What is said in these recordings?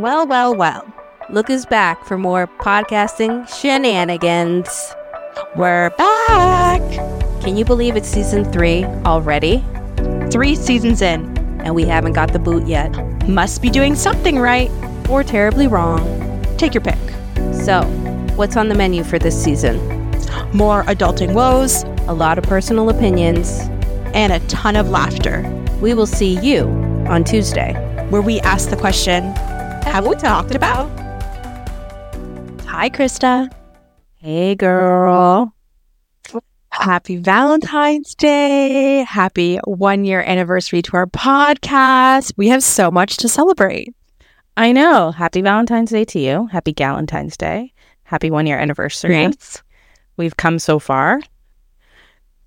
Well, well, well. Look is back for more podcasting shenanigans. We're back. Can you believe it's season three already? Three seasons in. And we haven't got the boot yet. Must be doing something right. Or terribly wrong. Take your pick. So, what's on the menu for this season? More adulting woes, a lot of personal opinions, and a ton of laughter. We will see you on Tuesday, where we ask the question Have we talked about? Hi, Krista. Hey, girl. Happy Valentine's Day. Happy one year anniversary to our podcast. We have so much to celebrate. I know. Happy Valentine's Day to you. Happy Galentine's Day. Happy one year anniversary. Yes. We've come so far.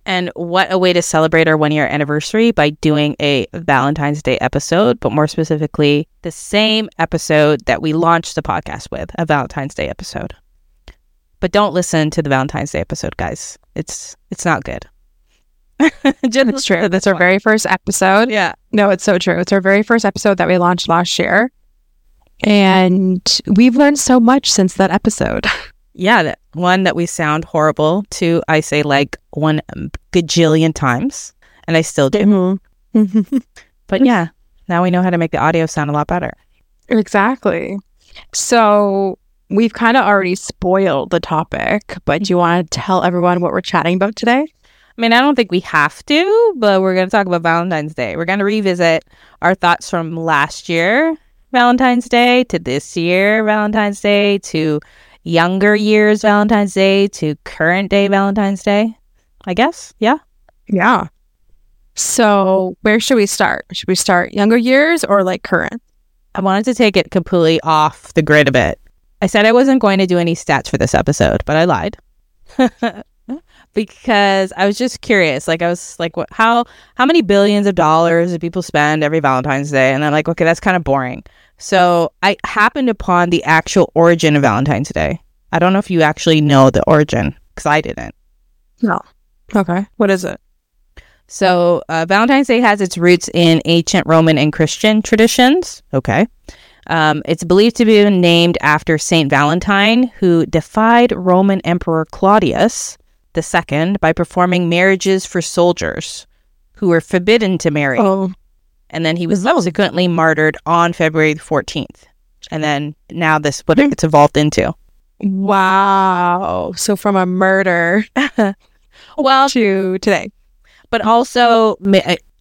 And what a way to celebrate our one year anniversary by doing a Valentine's Day episode, but more specifically, the same episode that we launched the podcast with, a Valentine's Day episode. But don't listen to the Valentine's Day episode, guys. It's it's not good. it's true. That's our very first episode. Yeah. No, it's so true. It's our very first episode that we launched last year. And we've learned so much since that episode. Yeah, that one that we sound horrible to, I say like one gajillion times, and I still do. Mm-hmm. but yeah, now we know how to make the audio sound a lot better. Exactly. So we've kind of already spoiled the topic, but do you want to tell everyone what we're chatting about today? I mean, I don't think we have to, but we're going to talk about Valentine's Day. We're going to revisit our thoughts from last year, Valentine's Day, to this year, Valentine's Day, to younger years Valentine's Day to current day Valentine's Day, I guess. Yeah. Yeah. So, where should we start? Should we start younger years or like current? I wanted to take it completely off the grid a bit. I said I wasn't going to do any stats for this episode, but I lied. because I was just curious. Like I was like, what, how how many billions of dollars do people spend every Valentine's Day? And I'm like, okay, that's kind of boring. So I happened upon the actual origin of Valentine's Day. I don't know if you actually know the origin because I didn't. No. Okay. What is it? So uh, Valentine's Day has its roots in ancient Roman and Christian traditions. Okay. Um, it's believed to be named after Saint Valentine, who defied Roman Emperor Claudius II by performing marriages for soldiers who were forbidden to marry. Oh. And then he was subsequently martyred on February 14th. And then now this what it's evolved into. Wow. So from a murder well to today. But also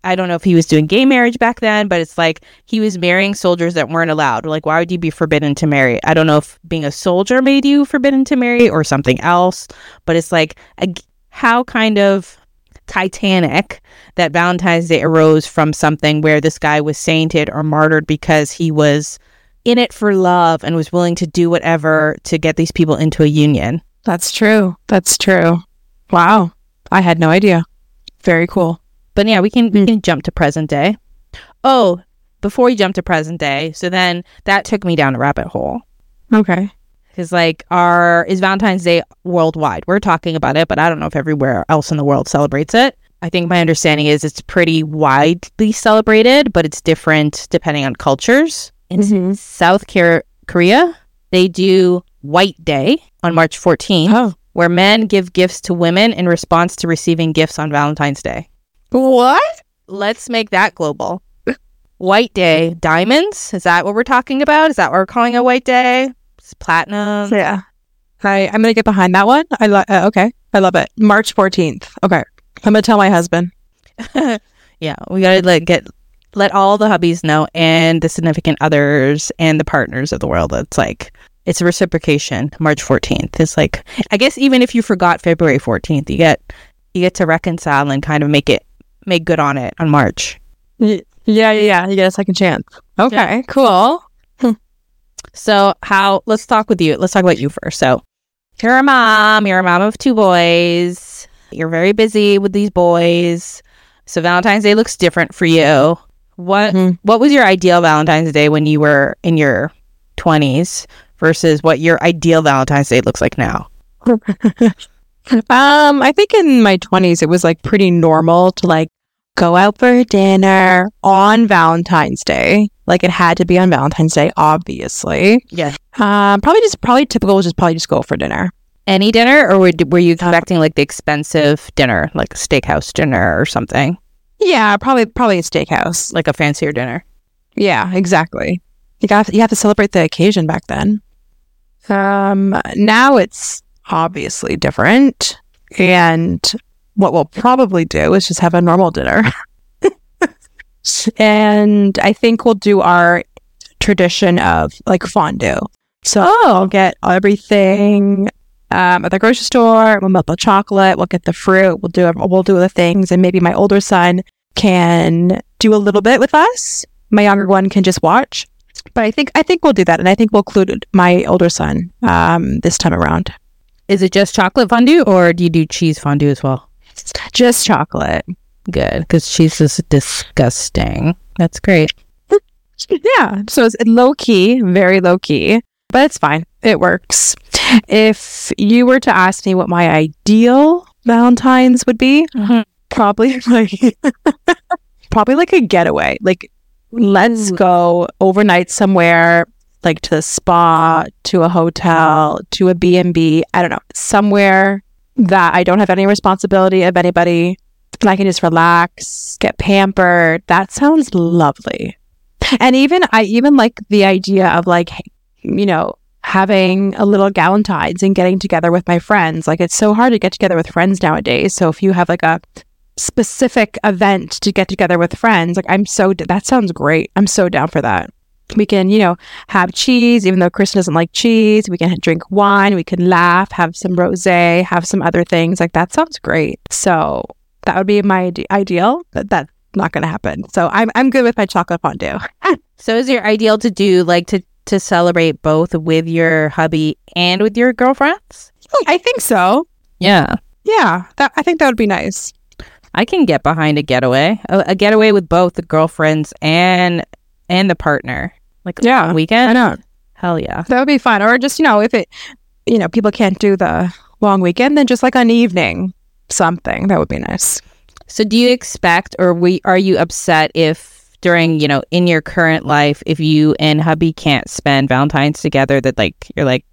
I don't know if he was doing gay marriage back then, but it's like he was marrying soldiers that weren't allowed. Like, why would you be forbidden to marry? I don't know if being a soldier made you forbidden to marry or something else, but it's like, a, how kind of Titanic that Valentine's Day arose from something where this guy was sainted or martyred because he was in it for love and was willing to do whatever to get these people into a union. That's true. That's true. Wow. I had no idea. Very cool. But yeah, we can we hmm. can jump to present day. Oh, before we jump to present day, so then that took me down a rabbit hole. Okay. Because like our is Valentine's Day worldwide. We're talking about it, but I don't know if everywhere else in the world celebrates it. I think my understanding is it's pretty widely celebrated, but it's different depending on cultures. In mm-hmm. South Korea, they do White Day on March 14th, oh. where men give gifts to women in response to receiving gifts on Valentine's Day. What? Let's make that global. White Day, diamonds? Is that what we're talking about? Is that what we're calling a White Day? It's platinum. Yeah. I, I'm gonna get behind that one. I love. Uh, okay, I love it. March 14th. Okay, I'm gonna tell my husband. yeah, we gotta like, get let all the hubbies know and the significant others and the partners of the world. It's like it's a reciprocation. March 14th. It's like I guess even if you forgot February 14th, you get you get to reconcile and kind of make it make good on it on March. Yeah, yeah, yeah. You get a second chance. Okay, yeah. cool. Hmm. so, how, let's talk with you. Let's talk about you first. So, you're a mom, you're a mom of two boys, you're very busy with these boys. So, Valentine's Day looks different for you. What mm-hmm. what was your ideal Valentine's Day when you were in your 20s versus what your ideal Valentine's Day looks like now? Um, I think in my 20s, it was like pretty normal to like go out for dinner on Valentine's Day. Like it had to be on Valentine's Day, obviously. Yeah. Um, probably just probably typical was just probably just go for dinner. Any dinner, or were, were you expecting like the expensive dinner, like a steakhouse dinner or something, Yeah, probably probably a steakhouse. like a fancier dinner? Yeah, exactly. You got you have to celebrate the occasion back then. Um, now it's obviously different, and what we'll probably do is just have a normal dinner. and I think we'll do our tradition of like fondue. So I'll get everything um, at the grocery store. We'll melt the chocolate. We'll get the fruit. We'll do we'll do the things, and maybe my older son can do a little bit with us. My younger one can just watch. But I think I think we'll do that, and I think we'll include my older son um, this time around. Is it just chocolate fondue, or do you do cheese fondue as well? Just chocolate. Good, because cheese is disgusting. That's great. Yeah. So it's low key, very low key, but it's fine. It works. If you were to ask me what my ideal Valentine's would be, Mhm. probably like probably like a getaway. Like let's Ooh. go overnight somewhere like to the spa, to a hotel, to a B&B, I don't know, somewhere that I don't have any responsibility of anybody and I can just relax, get pampered. That sounds lovely. And even I even like the idea of like you know having a little galentine's and getting together with my friends. Like it's so hard to get together with friends nowadays. So if you have like a specific event to get together with friends, like I'm so that sounds great. I'm so down for that. We can, you know, have cheese, even though Krista doesn't like cheese. We can drink wine. We can laugh, have some rosé, have some other things. Like that sounds great. So that would be my ide- ideal. But that's not going to happen. So I'm I'm good with my chocolate fondue. So, is your ideal to do like to to celebrate both with your hubby and with your girlfriends? Oh, I think so. Yeah, Yeah, that I think that would be nice. I can get behind a getaway, a, a getaway with both the girlfriends and and the partner, like a Yeah, I weekend. know Hell yeah. that would be fun. Or just you know, if it, you know, people can't do the long weekend, then just like an evening, something that would be nice. So, do you expect, or we are you upset if during you know in your current life, if you and hubby can't spend Valentine's together, that like you're like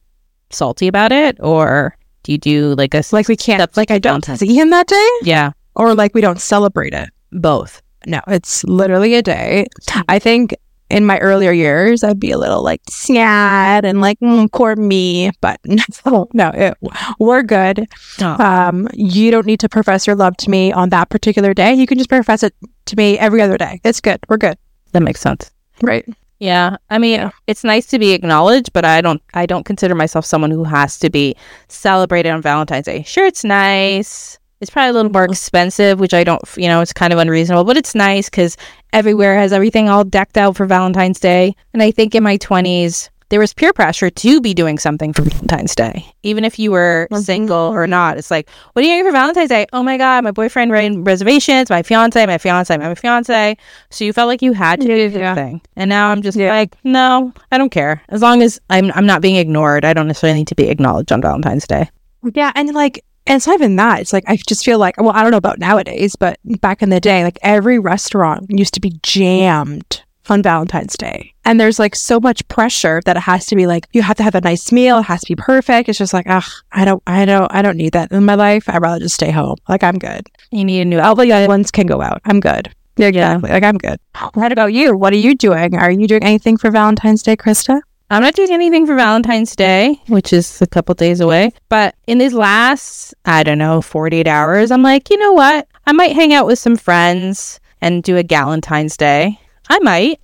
salty about it, or do you do like a Like we can't, like I don't Valentine's. see him that day, yeah or like we don't celebrate it. both? No, it's literally a day. I think in my earlier years, I'd be a little like sad and like mm, poor me, but no, no, it, we're good. Oh. Um, you don't need to profess your love to me on that particular day. You can just profess it to me every other day. It's good. We're good. That makes sense. Right. Yeah, I mean, Yeah. it's nice to be acknowledged, but I don't I don't consider myself someone who has to be celebrated on Valentine's Day. Sure, it's nice. It's probably a little more expensive, which I don't, you know, it's kind of unreasonable, but it's nice cuz everywhere has everything all decked out for Valentine's Day. And I think in my 20s there was peer pressure to be doing something for Valentine's Day. Even if you were Mhm. single or not. It's like, what are you doing for Valentine's Day? Oh my god, my boyfriend ran reservations, my fiance, my fiance, my fiance. So you felt like you had to do Yeah. And now I'm just Yeah. like, no, I don't care. As long as I'm I'm not being ignored, I don't necessarily need to be acknowledged on Valentine's Day. Yeah, and like, and it's not even that. It's like I just feel like, well, I don't know about nowadays, but back in the day, like every restaurant used to be jammed on Valentine's Day, and there's like so much pressure that it has to be like you have to have a nice meal, it has to be perfect. It's just like, ugh, I don't, I don't, I don't need that in my life. I'd rather just stay home. Like I'm good. You need a new All the other ones can go out. I'm good. Yeah, exactly. Like I'm good. What about you? What are you doing? Are you doing anything for Valentine's Day, Krista? I'm not doing anything for Valentine's Day, which is a couple days away. But in these last, I don't know, 48 hours, I'm like, you know what? I might hang out with some friends and do a Galentine's Day. I might.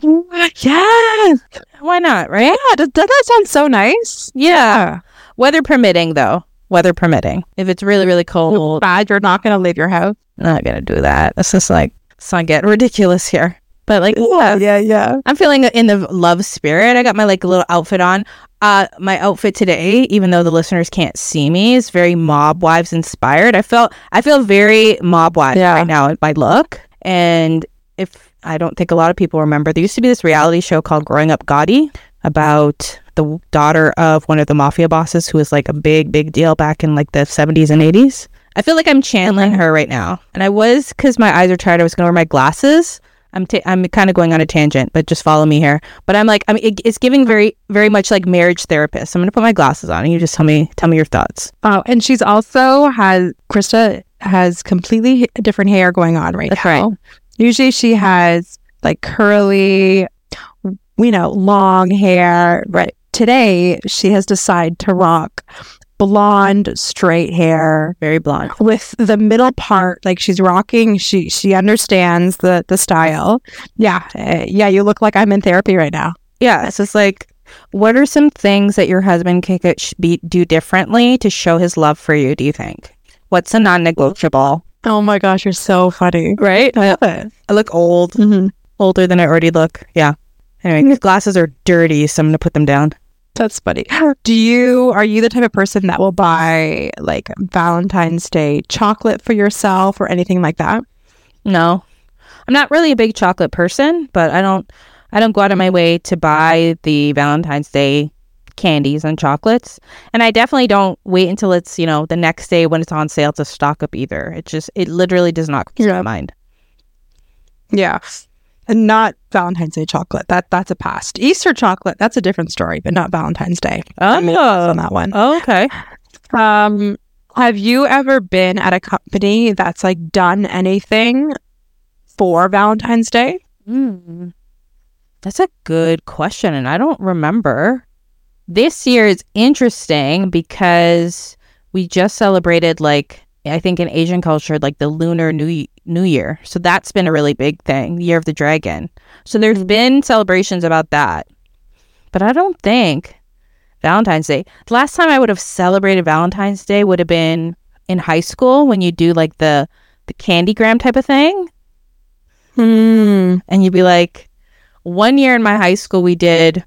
Yes. Why not, right? Yeah. Does, that sound so nice? Yeah. Weather permitting, though. Weather permitting. If it's really, really cold, Bad. You're not going to leave your house. Not going to do that. It's just like, it's not getting ridiculous here. But like, yeah, yeah, yeah. I'm feeling in the love spirit. I got my like little outfit on. Uh, my outfit today, even though the listeners can't see me, is very Mob Wives inspired. I felt I feel very Mob Wives Yeah. right now in my look. And if I don't think a lot of people remember, there used to be this reality show called Growing Up Gotti about the daughter of one of the mafia bosses who was like a big, big deal back in like the 70s and 80s. I feel like I'm channeling her right now. And I was, because my eyes are tired, I was going to wear my glasses. I'm ta- I'm kind of going on a tangent, but just follow me here. But I'm like, I mean, it, it's giving very very much like marriage therapist. I'm gonna put my glasses on, and you just tell me tell me your thoughts. Oh, and she's also has Krista has completely different hair going on right That's now. right. Usually she has like curly, you know, long hair. Right. Today she has decided to rock blonde straight hair Very blonde. with the middle part like she's rocking she she understands the the style yeah uh, yeah you look like i'm in therapy right now Yeah, so it's like, what are some things that your husband can could sh- be do differently to show his love for you? Do you think? What's a non-negotiable? oh my gosh you're so funny Right? i love it I look old, mm-hmm. older than I already look. Yeah. Anyway, these glasses are dirty, so I'm gonna put them down. That's funny. Do you are you the type of person that will buy like Valentine's Day chocolate for yourself or anything like that? No, I'm not really a big chocolate person, but I don't I don't go out of my way to buy the Valentine's Day candies and chocolates. And I definitely don't wait until it's, you know, the next day when it's on sale to stock up either. It just it literally does not cross Yeah. my mind. Yeah. And not Valentine's Day chocolate. That that's a past. Easter chocolate, that's a different story, but not Valentine's Day. on Oh, that one. okay. Um have you ever been at a company that's like done anything for Valentine's Day? Mm. That's a good question, and I don't remember. This year is interesting because we just celebrated, like I think in Asian culture, like the Lunar New New Year. So that's been a really big thing, Year of the Dragon. So there's been celebrations about that, but I don't think Valentine's Day. The last time I would have celebrated Valentine's Day would have been in high school when you do like the the candygram type of thing Hmm. and you'd be like, one year in my high school, we did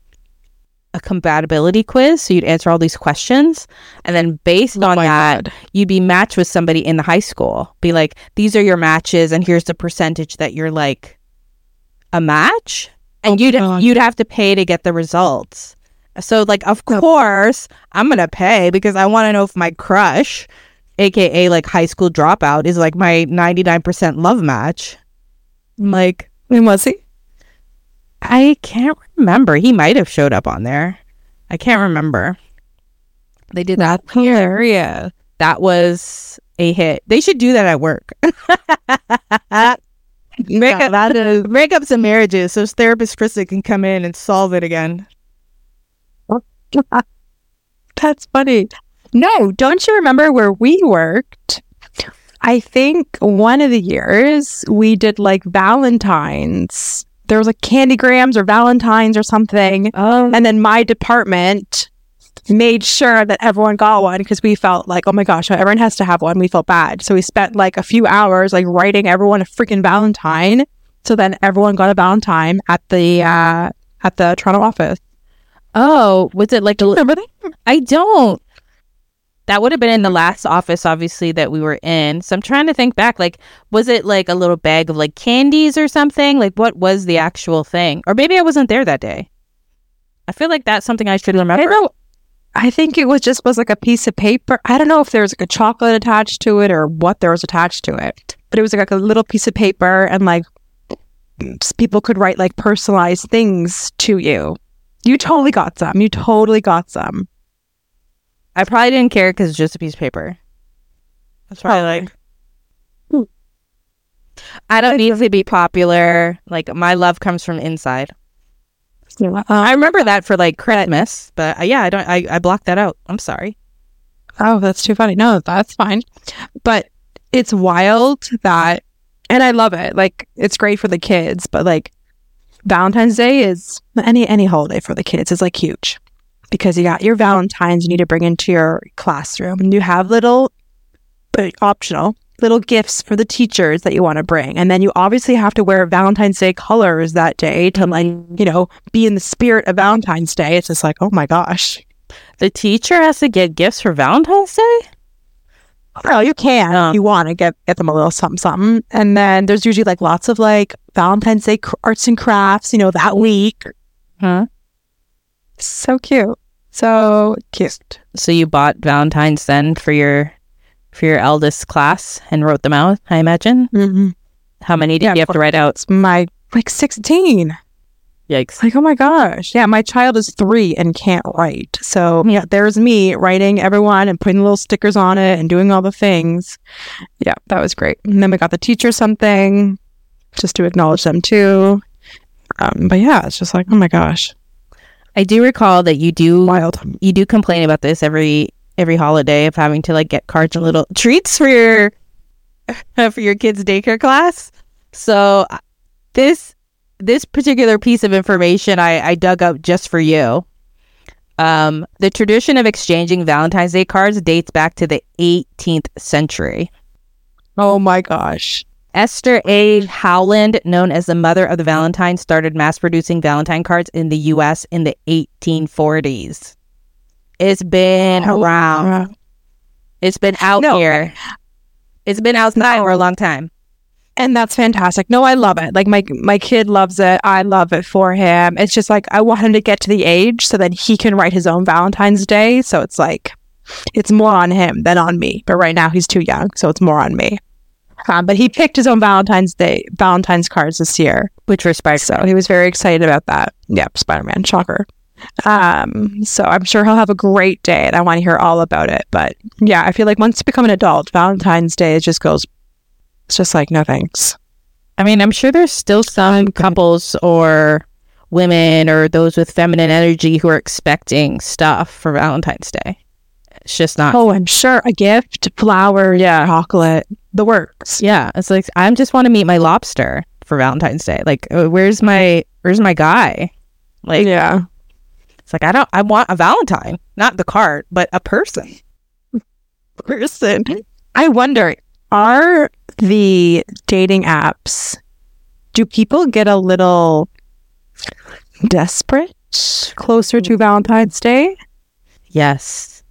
a compatibility quiz. So you'd answer all these questions. And then based Oh on that, God. you'd be matched with somebody in the high school. Be like, these are your matches. And here's the percentage that you're like a match. And oh you'd, God. you'd have to pay to get the results. So, like, of course, I'm going to pay because I want to know if my crush, AKA like high school dropout, is like my 99% love match. Like, When was he? I can't remember. He might have showed up on there. I can't remember. They did that. Hilarious. That was a hit. They should do that at work. Yeah, up, that is break up some marriages so therapist Krista can come in and solve it again. That's funny. No, don't you remember where we worked? I think one of the years we did like Valentine's. There was like candygrams or Valentines or something. Oh, And then my department made sure that everyone got one because we felt like, oh my gosh, everyone has to have one. We felt bad. So we spent like a few hours like writing everyone a freaking Valentine. So then everyone got a Valentine at the uh at the Toronto office. oh, was it like? A, Remember that? I don't. That would have been in the last office, obviously, that we were in. So I'm trying to think back. Like, was it like a little bag of like candies or something? Like, what was the actual thing? Or maybe I wasn't there that day. I feel like that's something I should remember. don't I think it was just was like a piece of paper. I don't know if there was like a chocolate attached to it or what there was attached to it. But it was like a little piece of paper and like people could write like personalized things to you. You totally got some. You totally got some. I probably didn't care because it's just a piece of paper. That's probably like. I don't need to be popular. Like my love comes from inside. I remember that for like Christmas, but uh, yeah, I don't. I, I blocked that out. I'm sorry. Oh, that's too funny. No, that's fine. But it's wild that, and I love it. Like, it's great for the kids, but like, Valentine's Day is any any holiday for the kids is like huge because you got your Valentines you need to bring into your classroom, and you have little, but optional little gifts for the teachers that you want to bring, and then you obviously have to wear Valentine's Day colors that day to like you know be in the spirit of Valentine's Day. It's just like, oh my gosh. The teacher has to get gifts for Valentine's Day. Well, you can if um. you want to get get them a little something something. And then there's usually like lots of like Valentine's Day cr- arts and crafts, you know, that week. Huh? So cute. So cute. So you bought Valentine's then for your for your eldest class and wrote them out. I imagine. Mm-hmm. How many did Yeah, you have to write out? My like 16. Yikes. Like, oh my gosh. Yeah, my child is three and can't write. So, yeah, there's me writing everyone and putting little stickers on it and doing all the things. Yeah, that was great. And then we got the teacher something just to acknowledge them too. Um, but yeah, it's just like, oh my gosh, I do recall that you do wild. you do complain about this every every holiday of having to like get cards and little treats for your for your kids' daycare class. So uh, this this particular piece of information I, I dug up just for you. Um, the tradition of exchanging Valentine's Day cards dates back to the 18th century. Oh my gosh. Esther A. Howland, known as the mother of the Valentine, started mass producing Valentine cards in the U.S. in the 1840s. It's been Oh, around. It's been out No. here. It's been outside for a long time. And that's fantastic. No, I love it. Like my my kid loves it. I love it for him. It's just like I want him to get to the age so that he can write his own Valentine's Day. So it's like it's more on him than on me. But right now he's too young, so it's more on me. Um, but he picked his own Valentine's Day Valentine's cards this year, Which were Spider. so he was very excited about that. Yep, Spider Man, shocker. Um, so I'm sure he'll have a great day, and I want to hear all about it. But yeah, I feel like once you become an adult, Valentine's Day it just goes. It's just like no thanks. I mean, I'm sure there's still some couples or women or those with feminine energy who are expecting stuff for Valentine's Day. It's just not. Oh, I'm sure a gift, flowers, yeah, chocolate, the works. Yeah, it's like I just want to meet my lobster for Valentine's Day. Like, uh, where's my where's my guy? Like, Yeah. it's like I don't. I want a Valentine, not the card, but a person. Person. I wonder, are the dating apps, do people get a little desperate closer to Valentine's Day? Yes,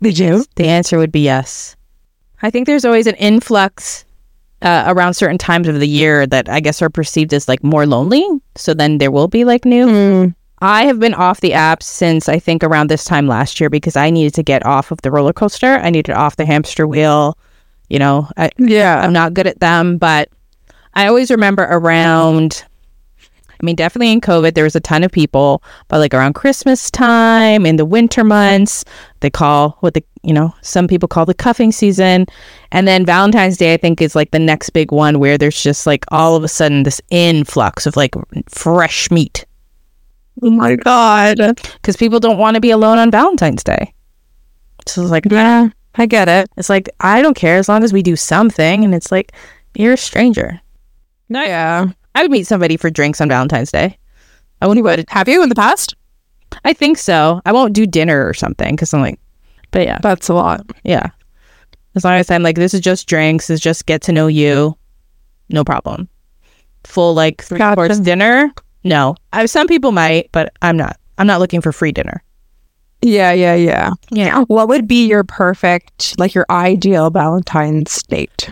They do. the answer would be yes. I think there's always an influx uh, around certain times of the year that I guess are perceived as like more lonely. So then there will be like new. Mm. I have been off the app since I think around this time last year because I needed to get off of the roller coaster. I needed off the hamster wheel. You know, I, Yeah. I'm not good at them, but I always remember around. I mean, definitely in COVID, there was a ton of people, but like around Christmas time, in the winter months, they call what the, you know, some people call the cuffing season. And then Valentine's Day, I think, is like the next big one where there's just like all of a sudden this influx of like fresh meat Oh my God. because people don't want to be alone on Valentine's Day. So it's like, Yeah, I get it. it's like, I don't care as long as we do something. And it's like, you're a stranger. No, yeah. I would meet somebody for drinks on Valentine's Day. I wouldn't. Would. Have you in the past? I think so. I won't do dinner or something because I'm like, but yeah, That's a lot. yeah. As long as I'm like, this is just drinks, this is just get to know you, no problem. Full like three Gotcha. course dinner, no. I, some people might, but I'm not. I'm not looking for free dinner. Yeah, yeah, yeah. Yeah. What would be your perfect, like your ideal Valentine's date?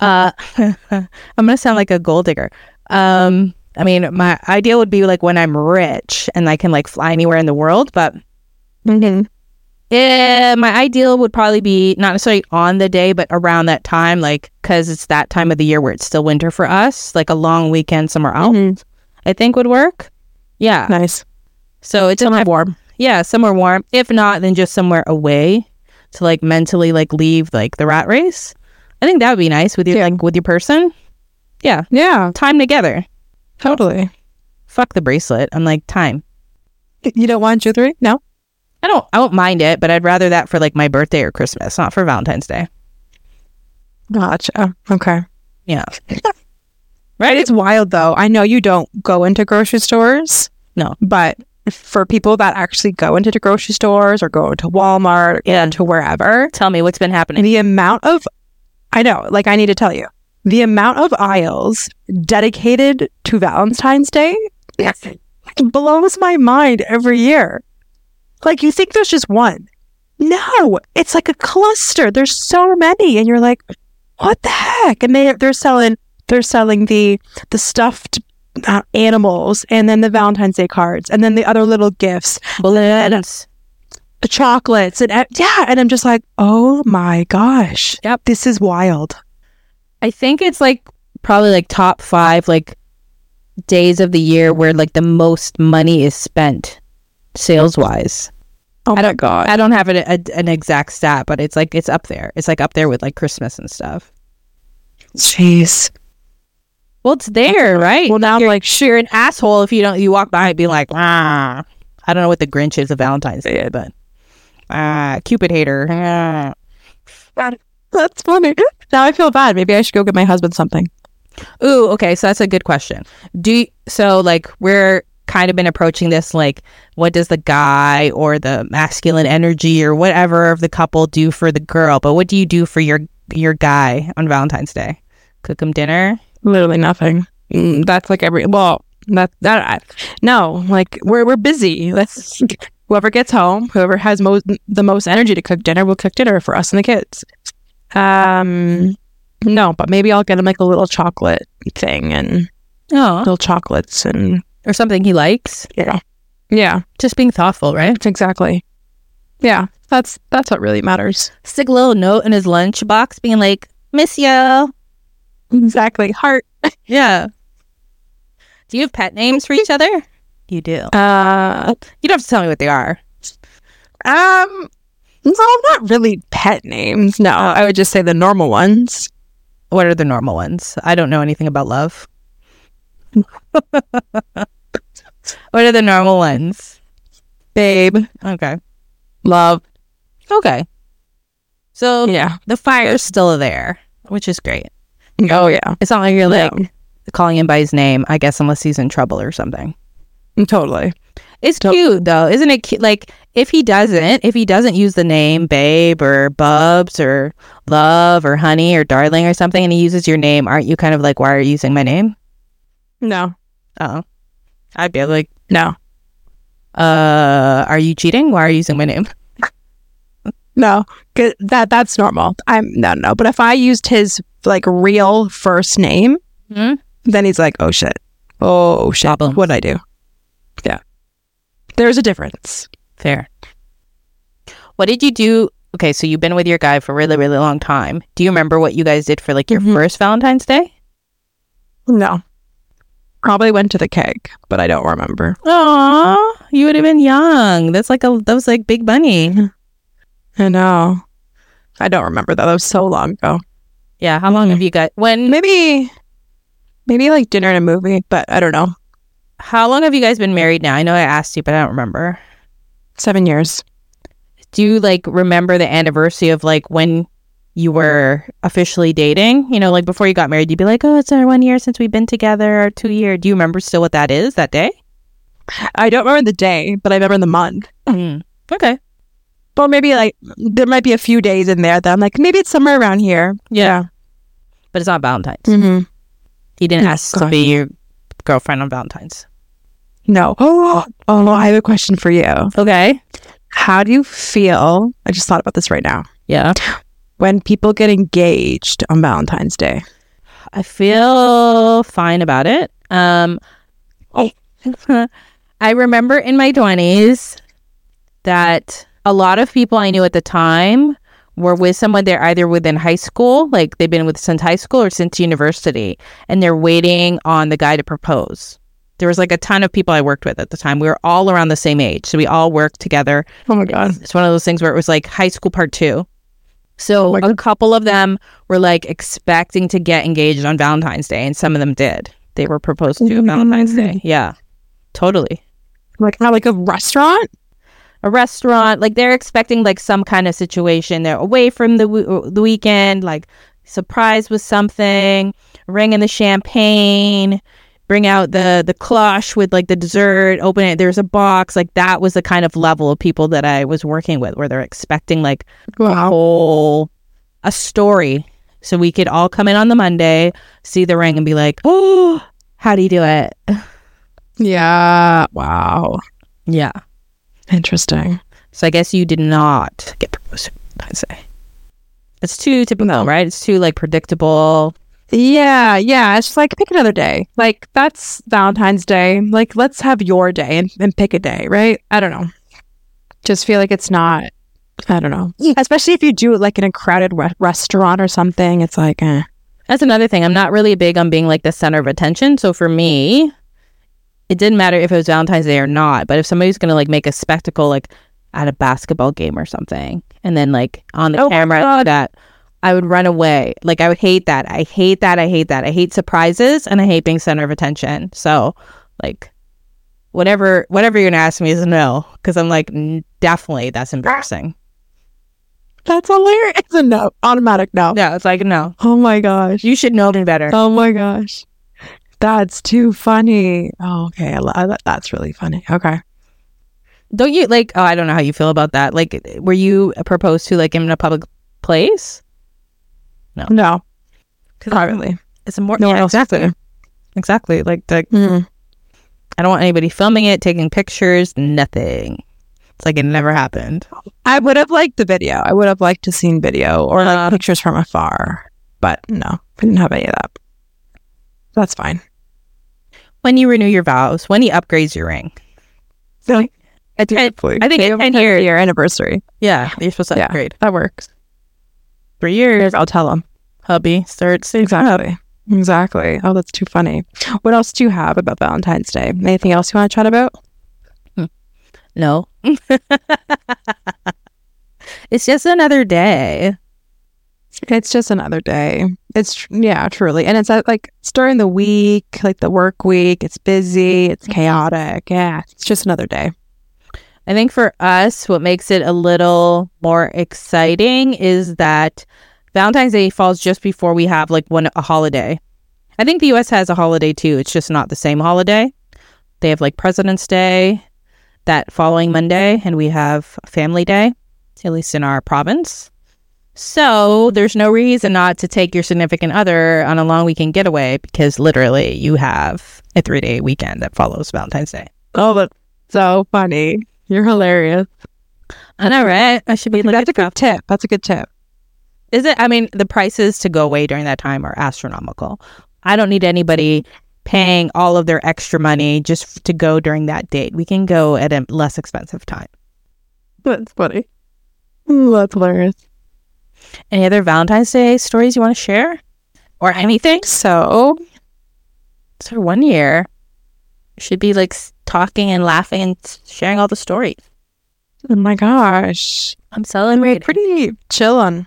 Uh, I'm gonna sound like a gold digger. Um, I mean, my ideal would be like when I'm rich and I can like fly anywhere in the world, but Mm-hmm. Yeah, my ideal would probably be not necessarily on the day, but around that time, like because it's that time of the year where it's still winter for us, like a long weekend somewhere else. I think would work. Yeah, Nice. so it's somewhere warm. Yeah, somewhere warm. If not, then just somewhere away to like mentally like leave like the rat race. I think that would be nice with your Yeah. like with your person. Yeah, Yeah, time together. totally. Fuck the bracelet. I'm like time. You don't want jewelry? No. I don't. I won't mind it, but I'd rather that for like my birthday or Christmas, not for Valentine's Day. Gotcha. Okay. Yeah. Right. It's wild though. I know you don't go into grocery stores. No. But for people that actually go into the grocery stores or go to Walmart or Yeah. to wherever, Tell me what's been happening. the amount of I know, like I need to tell you, the amount of aisles dedicated to Valentine's Day blows my mind every year. Like you think there's just one. No, it's like a cluster. There's so many and you're like, what the heck? And they they're selling they're selling the the stuffed uh, animals and then the Valentine's Day cards and then the other little gifts Balloons. the chocolates and uh, yeah and i'm just like oh my gosh Yep. this is wild I think it's like probably like top five like days of the year where like the most money is spent sales wise. Oh I my don't- god. I don't have an, a, an exact stat, but it's like it's up there. It's like up there with like Christmas and stuff. Jeez. Well, it's there, right? Well, now I'm you're, like, sure, an asshole if you don't. You walk by and be like, ah. I don't know what the Grinch is of Valentine's Day, but ah, Cupid hater. Ah. That's funny. Now I feel bad. Maybe I should go get my husband something. Ooh, okay. So that's a good question. Do you, so like we're kind of been approaching this like what does the guy or the masculine energy or whatever of the couple do for the girl? But what do you do for your your guy on Valentine's Day? Cook him dinner? Literally nothing. Mm, that's like every well, that that I, no, like we're we're busy. Let's whoever gets home, whoever has most the most energy to cook dinner will cook dinner for us and the kids. Um, no, but maybe I'll get him like a little chocolate thing and Oh, little chocolates and or something he likes. yeah, yeah, Just being thoughtful, right? exactly. Yeah, that's that's what really matters. Stick a little note in his lunchbox, being like, "Miss you." Exactly. Heart. Yeah. Do you have pet names for each other? You do. Uh, You don't have to tell me what they are. um, no, not really pet names. No, uh, I would just say the normal ones. What are the normal ones? I don't know anything about love. what are the normal ones? Babe, Okay. love. Okay. So Yeah. the fire's still there, which is great. Oh yeah. It's not like you're like Yeah. calling him by his name, I guess, unless he's in trouble or something. Totally. It's To- cute though, isn't it? Cute? Like if he doesn't, if he doesn't use the name babe or bubs or love or honey or darling or something, and he uses your name, aren't you kind of like, why are you using my name? No. Oh, I'd be like, No. uh, are you cheating? Why are you using my name? No. 'Cause That that's normal. I'm no no. But if I used his like real first name, Hmm? then he's like, oh shit. Oh shit. Problems. What'd I do? Yeah. There's a difference. Fair. What did you do? Okay, so you've been with your guy for a really, really long time. Do you remember what you guys did for like your Mhm. first Valentine's Day? No. Probably went to the keg, but I don't remember. Aw, you would have been young. That's like a that was like big Bunny. I know. I don't remember that. That was so long ago. Yeah. How long have you got? When? Maybe maybe like dinner and a movie, but I don't know. How long have you guys been married now? I know I asked you, but I don't remember. Seven years. Do you like remember the anniversary of like when you were officially dating? You know, like before you got married, you'd be like, "Oh, it's our one year since we've been together, or two year." Do you remember still what that is that day? I don't remember the day, but I remember the month. Mm. Okay. Well, maybe like there might be a few days in there that I'm like, maybe it's somewhere around here. Yeah. But it's not Valentine's. Mm-hmm. He didn't No, ask to be your girlfriend on Valentine's. No. Oh, oh, no, I have a question for you. Okay. How do you feel? I just thought about this right now. Yeah. When people get engaged on Valentine's Day. I feel fine about it. Um, Oh. I remember in my 20s that a lot of people I knew at the time were with someone they're either within high school, like they've been with since high school or since university, and they're waiting on the guy to propose. There was like a ton of people I worked with at the time. We were all around the same age. So we all worked together. Oh my god. It's one of those things where it was like high school part two. So Oh a couple of them were like expecting to get engaged on Valentine's Day, and some of them did. They were proposed to oh on Valentine's Day. Yeah, totally. Like not like a restaurant? A restaurant, like they're expecting like some kind of situation. They're away from the w- uh, the weekend, like surprise with something, ringing the champagne, bring out the the cloche with like the dessert, open it. There's a box. Like that was the kind of level of people that I was working with, where they're expecting like Wow. whole a story so we could all come in on the monday see the ring and be like oh how do you do it Yeah. Wow. yeah Interesting. so i guess you did not get proposed i'd say it's too typical No. right it's too like predictable Yeah, yeah. It's just like pick another day. Like that's Valentine's Day. Like let's have your day and, and pick a day, right? I don't know. Just feel like it's not. I don't know. Especially if you do it like in a crowded re- restaurant or something. It's like, eh. that's another thing i'm not really big on being like the center of attention so for me it didn't matter if it was Valentine's Day or not. But if somebody's gonna like make a spectacle like at a basketball game or something, and then like on the Oh, camera God. that I would run away. Like I would hate that. I hate that. I hate that. I hate surprises and I hate being center of attention. So like whatever whatever you're gonna ask me is no because I'm like definitely that's embarrassing. That's hilarious. It's a no. Automatic no. Yeah, it's like no. Oh my gosh. You should know me better. Oh my gosh. That's too funny. Oh, okay. I, that's really funny. Okay. Don't you like? Oh, I don't know how you feel about that. Like, were you proposed to like in a public place? No, no, privately. It's a more No yeah, else exactly, exactly. Like the Mm. I don't want anybody filming it, taking pictures, nothing. It's like it never happened. I would have liked the video. I would have liked to seen video or like Uh, pictures from afar, but no, we didn't have any of that. That's fine. When you renew your vows, when he upgrades your ring. So, I think I think They it's have 10 years. year anniversary. Yeah, you're supposed to Yeah. upgrade. That works. Three years, I'll tell him. hubby starts. Exactly. Exactly. Oh, that's too funny. What else do you have about Valentine's Day? Anything else you want to chat about? Hmm. No. it's just another day. It's just another day. It's tr- yeah, truly, and it's at, like it's during the week, like the work week. It's busy. It's mm-hmm. chaotic. Yeah, it's just another day. I think for us, what makes it a little more exciting is that Valentine's Day falls just before we have like one a holiday. I think the US has a holiday too. It's just not the same holiday. They have like President's Day that following Monday, and we have Family Day, at least in our province. So there's no reason not to take your significant other on a long weekend getaway because literally you have a three day weekend that follows Valentine's Day. Oh, that's so funny. You're hilarious. I know, right? I should be looking That's a good tip. That's a good tip. Is it? I mean, the prices to go away during that time are astronomical. I don't need anybody paying all of their extra money just to go during that date. We can go at a less expensive time. That's funny. That's hilarious. Any other Valentine's Day stories you want to share? Or anything? So, It's our one year. Should be like talking and laughing and sharing all the stories. oh my gosh, I'm celebrating. we're pretty chillin'.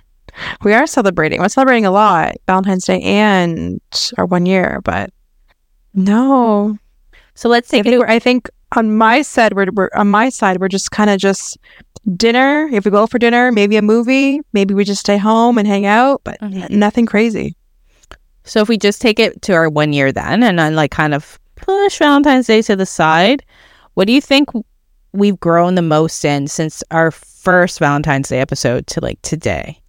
We are celebrating. We're celebrating a lot. Valentine's Day and our one year, but no, So let's I think. I think on my side, we're, we're on my side, we're just kind of just dinner. If we go for dinner, maybe a movie, maybe we just stay home and hang out, but Mhm. nothing crazy. So if we just take it to our one year then and then like kind of push Valentine's Day to the side, what do you think we've grown the most in since our first Valentine's Day episode to like today?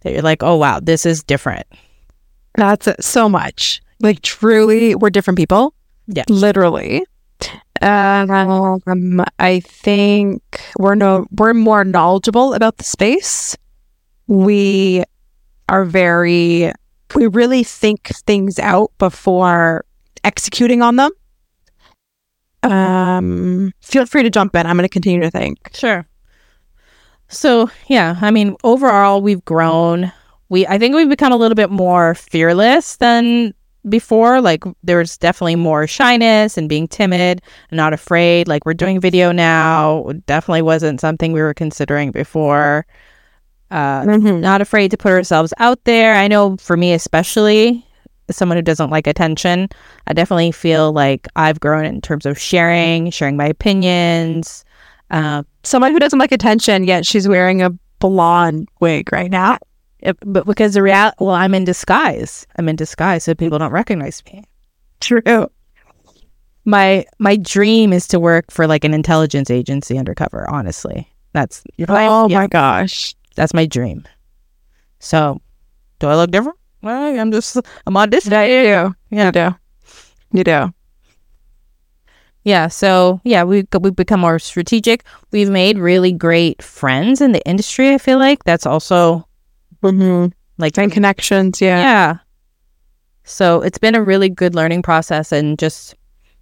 That you're like, oh wow, this is different. That's it. So much. Like truly, we're different people. Yeah. Literally. Um, I think we're no we're more knowledgeable about the space. We are very we really think things out before executing on them. Um, feel free to jump in. I'm going to continue to think. Sure. So yeah, I mean, overall we've grown. We I think we've become a little bit more fearless than before. Like there's definitely more shyness and being timid and not afraid. Like we're doing video now. Definitely wasn't something we were considering before. Uh, Mhm. not afraid to put ourselves out there. I know for me especially, someone who doesn't like attention, I definitely feel like I've grown in terms of sharing, sharing my opinions. Um, Someone who doesn't like attention, yet she's wearing a blonde wig right now. It- but because the real well i'm in disguise i'm in disguise so people don't recognize me True. my my dream is to work for like an intelligence agency undercover honestly that's Oh yeah, my gosh. that's my dream so do i look different well, i'm just i'm auditioning Yeah, you do. yeah You do. You do. yeah so yeah we we've become more strategic we've made really great friends in the industry i feel like that's also Mm-hmm. like And connections, yeah. yeah. So it's been a really good learning process and just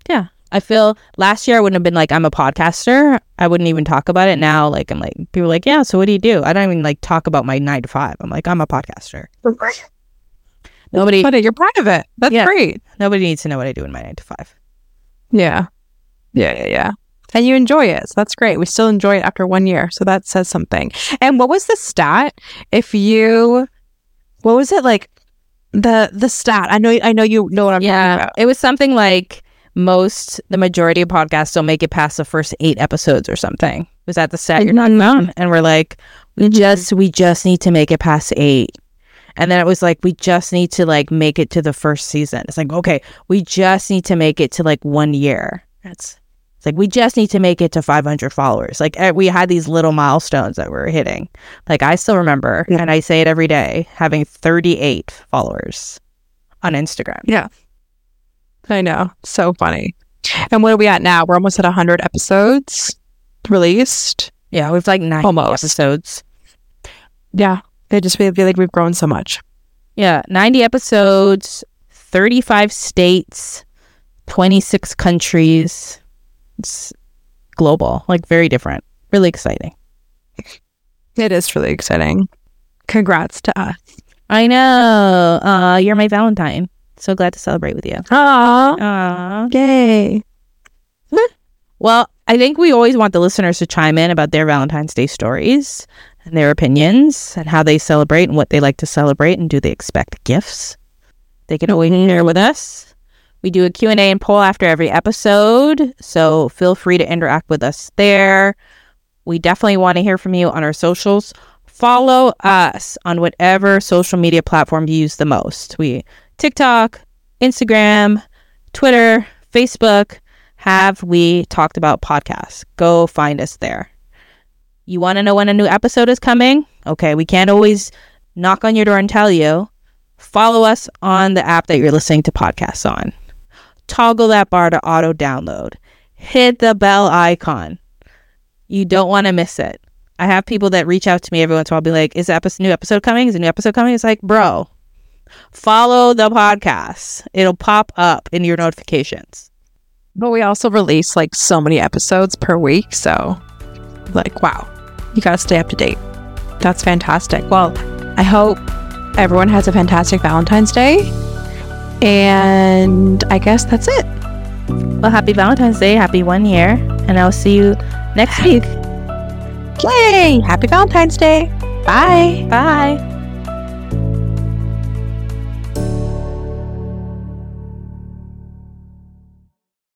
yeah. I feel last year I wouldn't have been like I'm a podcaster. I wouldn't even talk about it. Now like I'm like people are like, Yeah, so what do you do? I don't even like talk about my nine to five. I'm like, I'm a podcaster. Nobody But you're proud of it. That's Yeah. great. nobody needs to know what I do in my nine to five. Yeah. Yeah, yeah, yeah. And you enjoy it. So that's great. We still enjoy it after one year. So that says something. And what was the stat? If you what was it like the the stat? I know I know you know what I'm talking Yeah, about. it was something like most, the majority of podcasts don't make it past the first eight episodes or something. Was that the set you're not known. And we're like, we mm-hmm. just, we just need to make it past eight. And then it was like, we just need to like make it to the first season. It's like, okay, we just need to make it to like one year. It's, it's like, we just need to make it to 500 followers. Like eh, we had these little milestones that we were hitting. Like I still remember, Yeah. and I say it every day, having 38 followers on Instagram. Yeah. I know. So funny. And what are we at now? We're almost at 100 episodes released. Yeah, we've like nine Almost. episodes. Yeah. I just feel, feel like we've grown so much. Yeah, 90 episodes, 35 states, 26 countries. It's global, like very different. Really exciting. It is really exciting. Congrats to us. I know. Uh, you're my Valentine. So glad to celebrate with you. Aww. Aw. Yay. Well, I think we always want the listeners to chime in about their Valentine's Day stories and their opinions and how they celebrate and what they like to celebrate and do they expect gifts. They can always share with us. We do a Q&A and poll after every episode, so feel free to interact with us there. We definitely want to hear from you on our socials. Follow us on whatever social media platform you use the most. We TikTok, Instagram, Twitter, Facebook, have we talked about podcasts? Go find us there. You want to know when a new episode is coming? Okay, we can't always knock on your door and tell you. Follow us on the app that you're listening to podcasts on. Toggle that bar to auto download. Hit the bell icon. You don't want to miss it. I have people that reach out to me every once in a while, be like, "Is episode, new episode coming? Is a new episode coming?" It's like, bro, follow the podcast. It'll pop up in your notifications. But we also release like so many episodes per week. So, like, wow, you got to stay up to date. That's fantastic. Well, I hope everyone has a fantastic Valentine's Day. And I guess that's it. Well, happy Valentine's Day, happy one year, and I'll see you next week. Yay! Happy Valentine's Day. Bye. Bye.